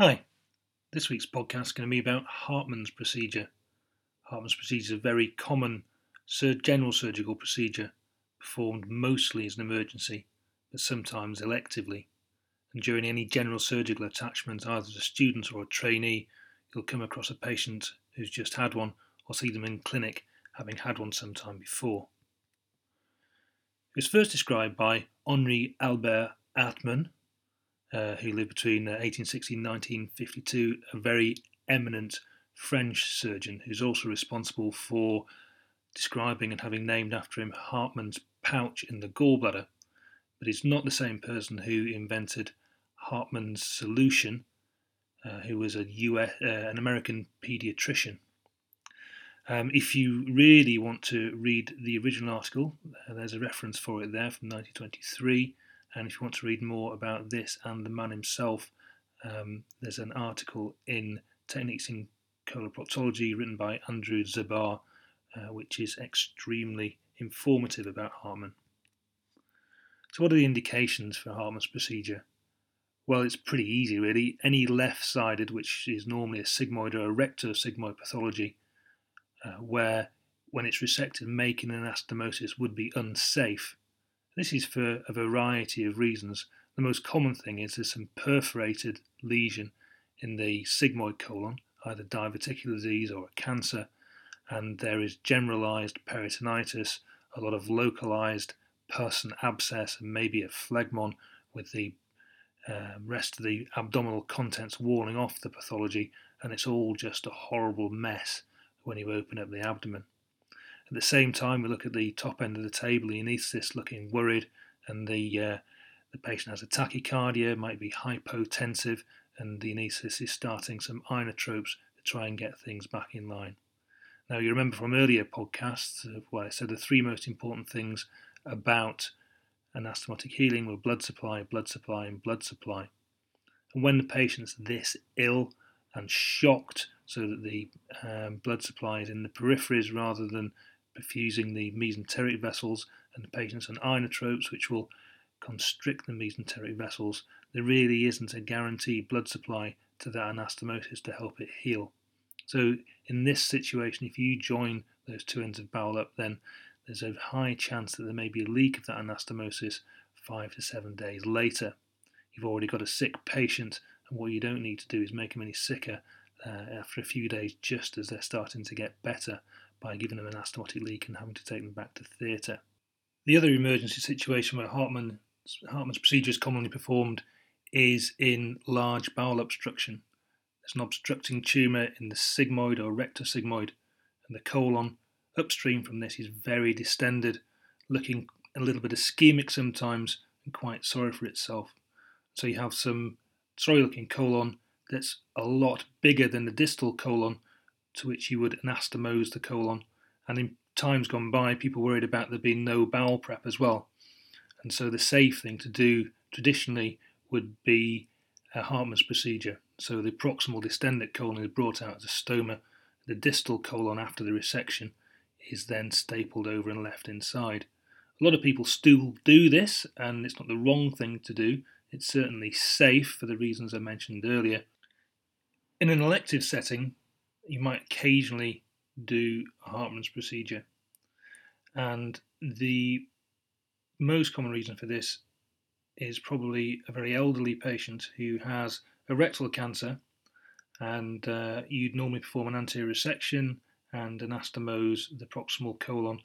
Hi, this week's podcast is going to be about Hartmann's procedure. Hartmann's procedure is a very common general surgical procedure performed mostly as an emergency, but sometimes electively. And during any general surgical attachment, either as a student or a trainee, you'll come across a patient who's just had one or see them in clinic having had one some time before. It was first described by Henri Albert Hartmann uh, who lived between 1860 and 1952, a very eminent French surgeon who's also responsible for describing and having named after him Hartmann's pouch in the gallbladder. But he's not the same person who invented Hartmann's solution, uh, who was a US, uh, an American pediatrician. Um, if you really want to read the original article, uh, there's a reference for it there from 1923. And if you want to read more about this and the man himself, um, there's an article in Techniques in Coloproctology written by Andrew Zabar, uh, which is extremely informative about Hartmann. So, what are the indications for Hartmann's procedure? Well, it's pretty easy, really. Any left sided, which is normally a sigmoid or a rectosigmoid pathology, uh, where when it's resected, making an anastomosis would be unsafe this is for a variety of reasons. The most common thing is there's some perforated lesion in the sigmoid colon, either diverticular disease or a cancer, and there is generalized peritonitis, a lot of localized pus and abscess, and maybe a phlegmon with the uh, rest of the abdominal contents walling off the pathology, and it's all just a horrible mess when you open up the abdomen. At the same time, we look at the top end of the table, the anaesthetist looking worried, and the uh, the patient has a tachycardia, might be hypotensive, and the anaesthetist is starting some inotropes to try and get things back in line. Now, you remember from earlier podcasts what I said the three most important things about anastomotic healing were blood supply, blood supply, and blood supply. And when the patient's this ill and shocked, so that the um, blood supply is in the peripheries rather than perfusing the mesenteric vessels and the patients on inotropes, which will constrict the mesenteric vessels, there really isn't a guaranteed blood supply to that anastomosis to help it heal. So, in this situation, if you join those two ends of bowel up, then there's a high chance that there may be a leak of that anastomosis five to seven days later. You've already got a sick patient, and what you don't need to do is make them any sicker uh, after a few days, just as they're starting to get better by giving them an anastomotic leak and having to take them back to theatre. The other emergency situation where Hartmann, Hartmann's procedure is commonly performed is in large bowel obstruction. There's an obstructing tumour in the sigmoid or rectosigmoid, and the colon upstream from this is very distended, looking a little bit ischemic sometimes and quite sorry for itself. So you have some sorry looking colon that's a lot bigger than the distal colon to which you would anastomose the colon. And in times gone by, people worried about there being no bowel prep as well. And so the safe thing to do traditionally would be a Hartmann's procedure. So the proximal distended colon is brought out as a stoma. The distal colon after the resection is then stapled over and left inside. A lot of people still do this, and it's not the wrong thing to do. It's certainly safe for the reasons I mentioned earlier. In an elective setting, you might occasionally do a Hartmann's procedure. And the most common reason for this is probably a very elderly patient who has a rectal cancer, and uh, you'd normally perform an anterior resection and anastomose the proximal colon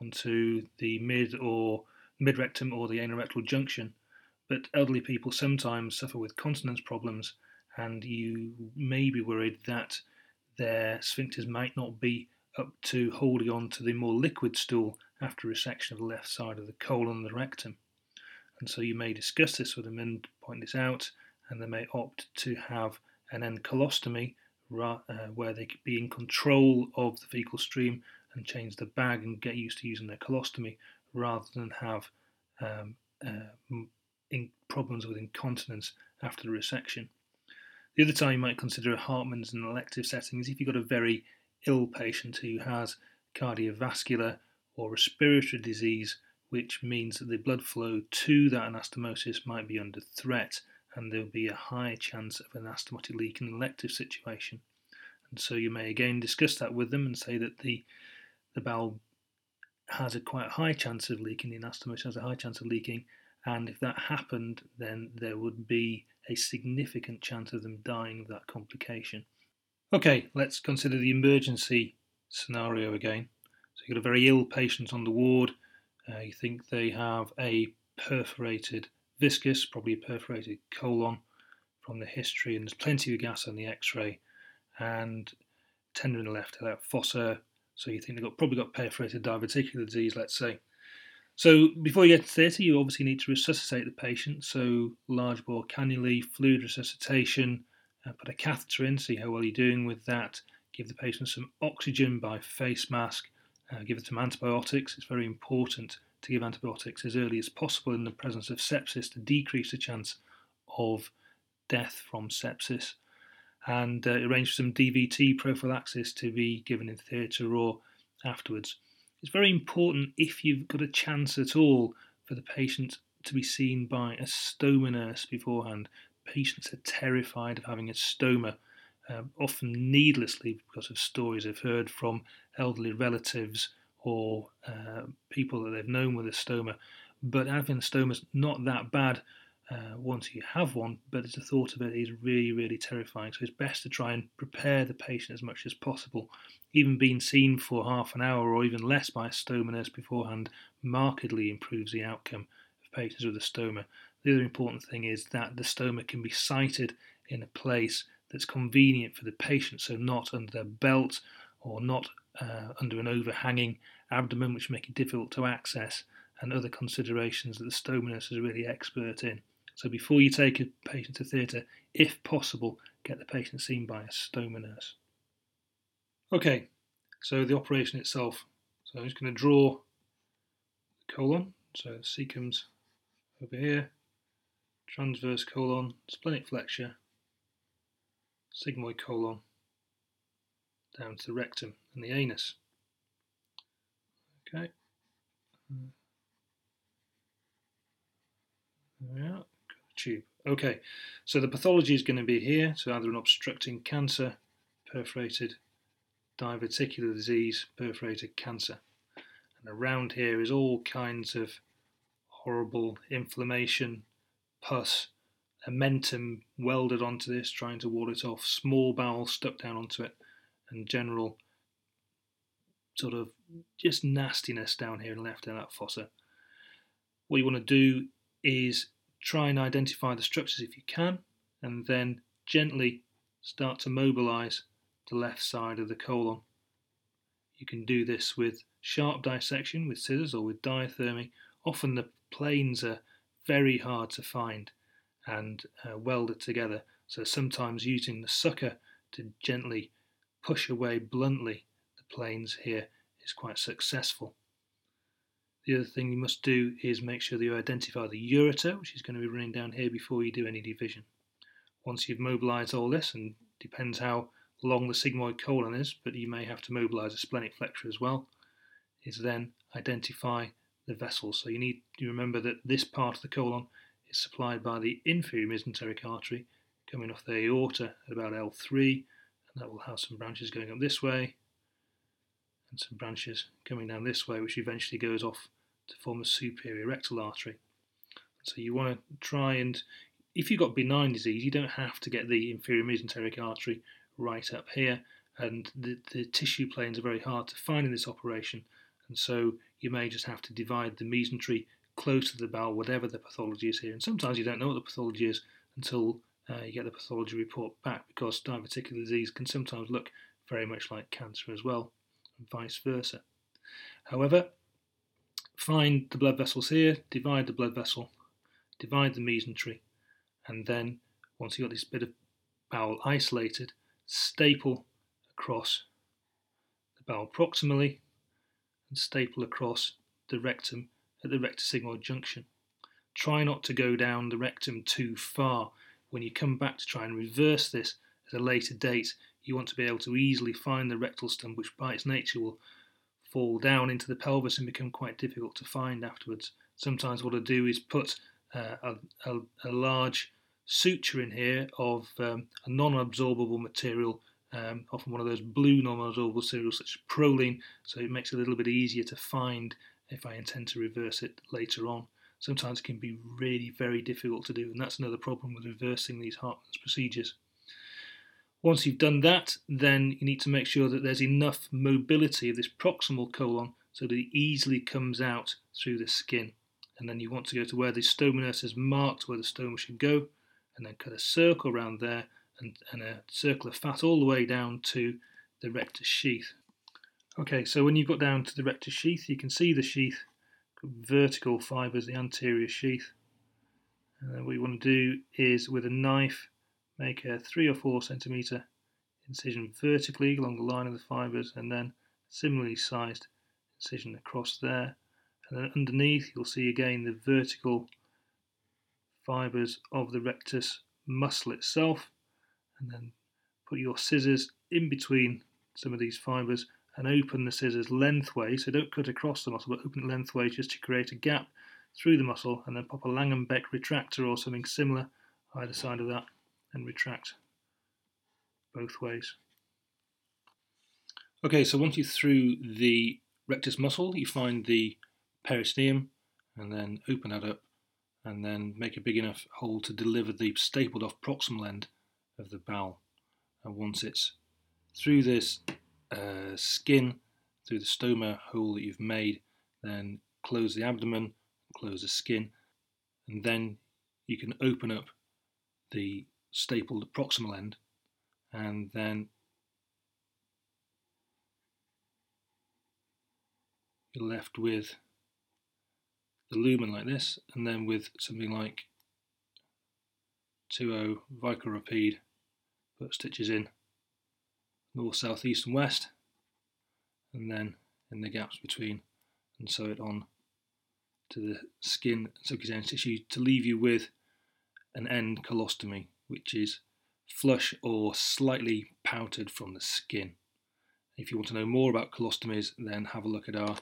onto the mid or mid rectum or the anorectal junction. But elderly people sometimes suffer with continence problems, and you may be worried that their sphincters might not be up to holding on to the more liquid stool after resection of the left side of the colon and the rectum. And so you may discuss this with them and point this out, and they may opt to have an end colostomy uh, where they could be in control of the fecal stream and change the bag and get used to using their colostomy rather than have um, uh, problems with incontinence after the resection. The other time you might consider a Hartmann's in an elective setting is if you've got a very ill patient who has cardiovascular or respiratory disease, which means that the blood flow to that anastomosis might be under threat, and there'll be a higher chance of an anastomotic leak in an elective situation. And so you may again discuss that with them and say that the the bowel has a quite high chance of leaking, the anastomosis has a high chance of leaking, and if that happened, then there would be a significant chance of them dying of that complication. Okay, let's consider the emergency scenario again. So you've got a very ill patient on the ward. Uh, you think they have a perforated viscus, probably a perforated colon from the history, and there's plenty of gas on the X-ray, and tender in the left iliac fossa. So you think they've got probably got perforated diverticular disease, let's say. So before you get to theatre, you obviously need to resuscitate the patient. So large bore cannulae, fluid resuscitation, uh, put a catheter in, see how well you're doing with that. Give the patient some oxygen by face mask. Uh, give them some antibiotics. It's very important to give antibiotics as early as possible in the presence of sepsis to decrease the chance of death from sepsis. And uh, arrange for some DVT prophylaxis to be given in theatre or afterwards. It's very important if you've got a chance at all for the patient to be seen by a stoma nurse beforehand. Patients are terrified of having a stoma, um, often needlessly because of stories they've heard from elderly relatives or uh, people that they've known with a stoma. But having a stoma is not that bad uh, once you have one, but the thought of it is really, really terrifying. So it's best to try and prepare the patient as much as possible. Even being seen for half an hour or even less by a stoma nurse beforehand markedly improves the outcome of patients with a stoma. The other important thing is that the stoma can be sited in a place that's convenient for the patient, so not under their belt or not uh, under an overhanging abdomen, which make it difficult to access, and other considerations that the stoma nurse is really expert in. So before you take a patient to theatre, if possible, get the patient seen by a stoma nurse. Okay, so the operation itself. So I'm just going to draw the colon. So the cecum's over here, transverse colon, splenic flexure, sigmoid colon, down to the rectum and the anus. Okay. Yeah, tube. Okay, so the pathology is going to be here, so either an obstructing cancer, perforated diverticular disease, perforated cancer. And around here is all kinds of horrible inflammation, pus, omentum welded onto this, trying to ward it off, small bowel stuck down onto it, and general sort of just nastiness down here and left iliac fossa. What you want to do is try and identify the structures if you can, and then gently start to mobilize the left side of the colon. You can do this with sharp dissection with scissors or with diathermy. Often the planes are very hard to find and uh, welded together, so sometimes using the sucker to gently push away bluntly the planes here is quite successful. The other thing you must do is make sure that you identify the ureter, which is going to be running down here before you do any division. Once you've mobilised all this, and depends how long the sigmoid colon is, but you may have to mobilise a splenic flexure as well, is then identify the vessels. So you need to remember that this part of the colon is supplied by the inferior mesenteric artery coming off the aorta at about L3, and that will have some branches going up this way, and some branches coming down this way, which eventually goes off to form a superior rectal artery. So you want to try and, if you've got benign disease, you don't have to get the inferior mesenteric artery right up here, and the, the tissue planes are very hard to find in this operation, and so you may just have to divide the mesentery close to the bowel, whatever the pathology is here. And sometimes you don't know what the pathology is until uh, you get the pathology report back, because diverticular disease can sometimes look very much like cancer as well, and vice versa. However, find the blood vessels here, divide the blood vessel, divide the mesentery, and then once you've got this bit of bowel isolated, staple across the bowel proximally and staple across the rectum at the rectosigmoid junction. Try not to go down the rectum too far. When you come back to try and reverse this at a later date, you want to be able to easily find the rectal stump, which by its nature will fall down into the pelvis and become quite difficult to find afterwards. Sometimes what I do is put uh, a, a, a, large suture in here of um, a non-absorbable material, um, often one of those blue non-absorbable materials such as Prolene, so it makes it a little bit easier to find if I intend to reverse it later on. Sometimes it can be really very difficult to do, and that's another problem with reversing these Hartmann's procedures. Once you've done that, then you need to make sure that there's enough mobility of this proximal colon so that it easily comes out through the skin. And then you want to go to where the stoma nurse has marked where the stoma should go, and then cut a circle around there and, and a circle of fat all the way down to the rectus sheath. Okay, so when you've got down to the rectus sheath, you can see the sheath, vertical fibres, the anterior sheath. And then what you want to do is with a knife make a three or four centimetre incision vertically along the line of the fibres and then similarly sized incision across there. And then underneath you'll see again the vertical fibres of the rectus muscle itself. And then put your scissors in between some of these fibres and open the scissors lengthways so don't cut across the muscle but open it lengthways just to create a gap through the muscle and then pop a Langenbeck retractor or something similar either side of that and retract both ways. Okay, so once you're through the rectus muscle, you find the peritoneum and then open that up and then make a big enough hole to deliver the stapled off proximal end of the bowel. And once it's through this uh, skin, through the stoma hole that you've made, then close the abdomen, close the skin, and then you can open up the stapled proximal end and then you're left with the lumen like this and then with something like 2O Vicryl Rapide put stitches in north, south, east and west and then in the gaps between and sew it on to the skin subcutaneous tissue to leave you with an end colostomy which is flush or slightly pouted from the skin. If you want to know more about colostomies, then have a look at our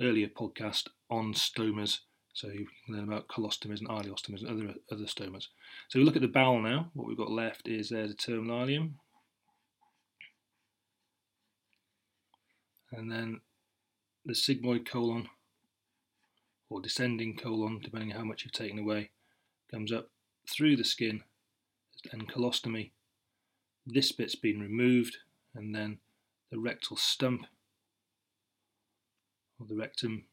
earlier podcast on stomas. So you can learn about colostomies and ileostomies and other other stomas. So we look at the bowel now. What we've got left is there's a terminal ileum. And then the sigmoid colon or descending colon, depending on how much you've taken away, comes up through the skin and colostomy. This bit's been removed, and then the rectal stump or the rectum.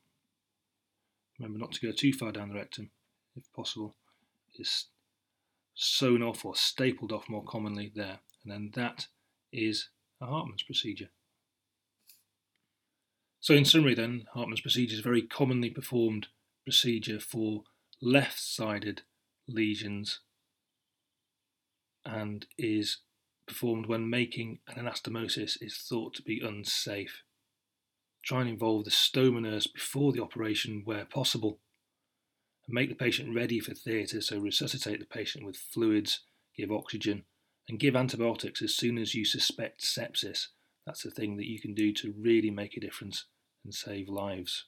Remember not to go too far down the rectum, if possible, is sewn off or stapled off more commonly there. And then that is a Hartmann's procedure. So, in summary, then, Hartmann's procedure is a very commonly performed procedure for left sided lesions and is performed when making an anastomosis is thought to be unsafe. Try and involve the stoma nurse before the operation where possible. And make the patient ready for theatre, so resuscitate the patient with fluids, give oxygen, and give antibiotics as soon as you suspect sepsis. That's the thing that you can do to really make a difference and save lives.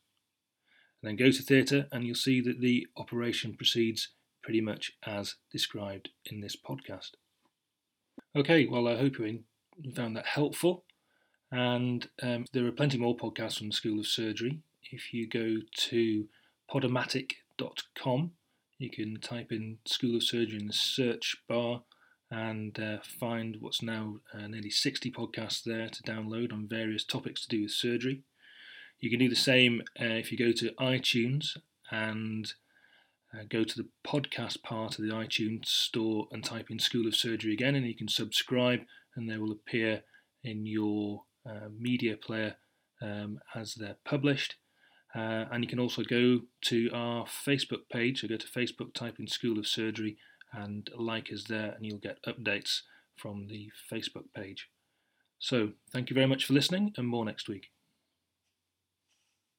And then go to theatre, and you'll see that the operation proceeds pretty much as described in this podcast. Okay, well, I hope you found that helpful. And um, there are plenty more podcasts from the School of Surgery. If you go to podomatic.com, you can type in School of Surgery in the search bar and uh, find what's now uh, nearly 60 podcasts there to download on various topics to do with surgery. You can do the same uh, if you go to iTunes and uh, go to the podcast part of the iTunes store and type in School of Surgery again, and you can subscribe, and they will appear in your uh, media player um, as they're published. Uh, and you can also go to our Facebook page. So go to Facebook, type in School of Surgery, and like us there, and you'll get updates from the Facebook page. So, thank you very much for listening, and more next week.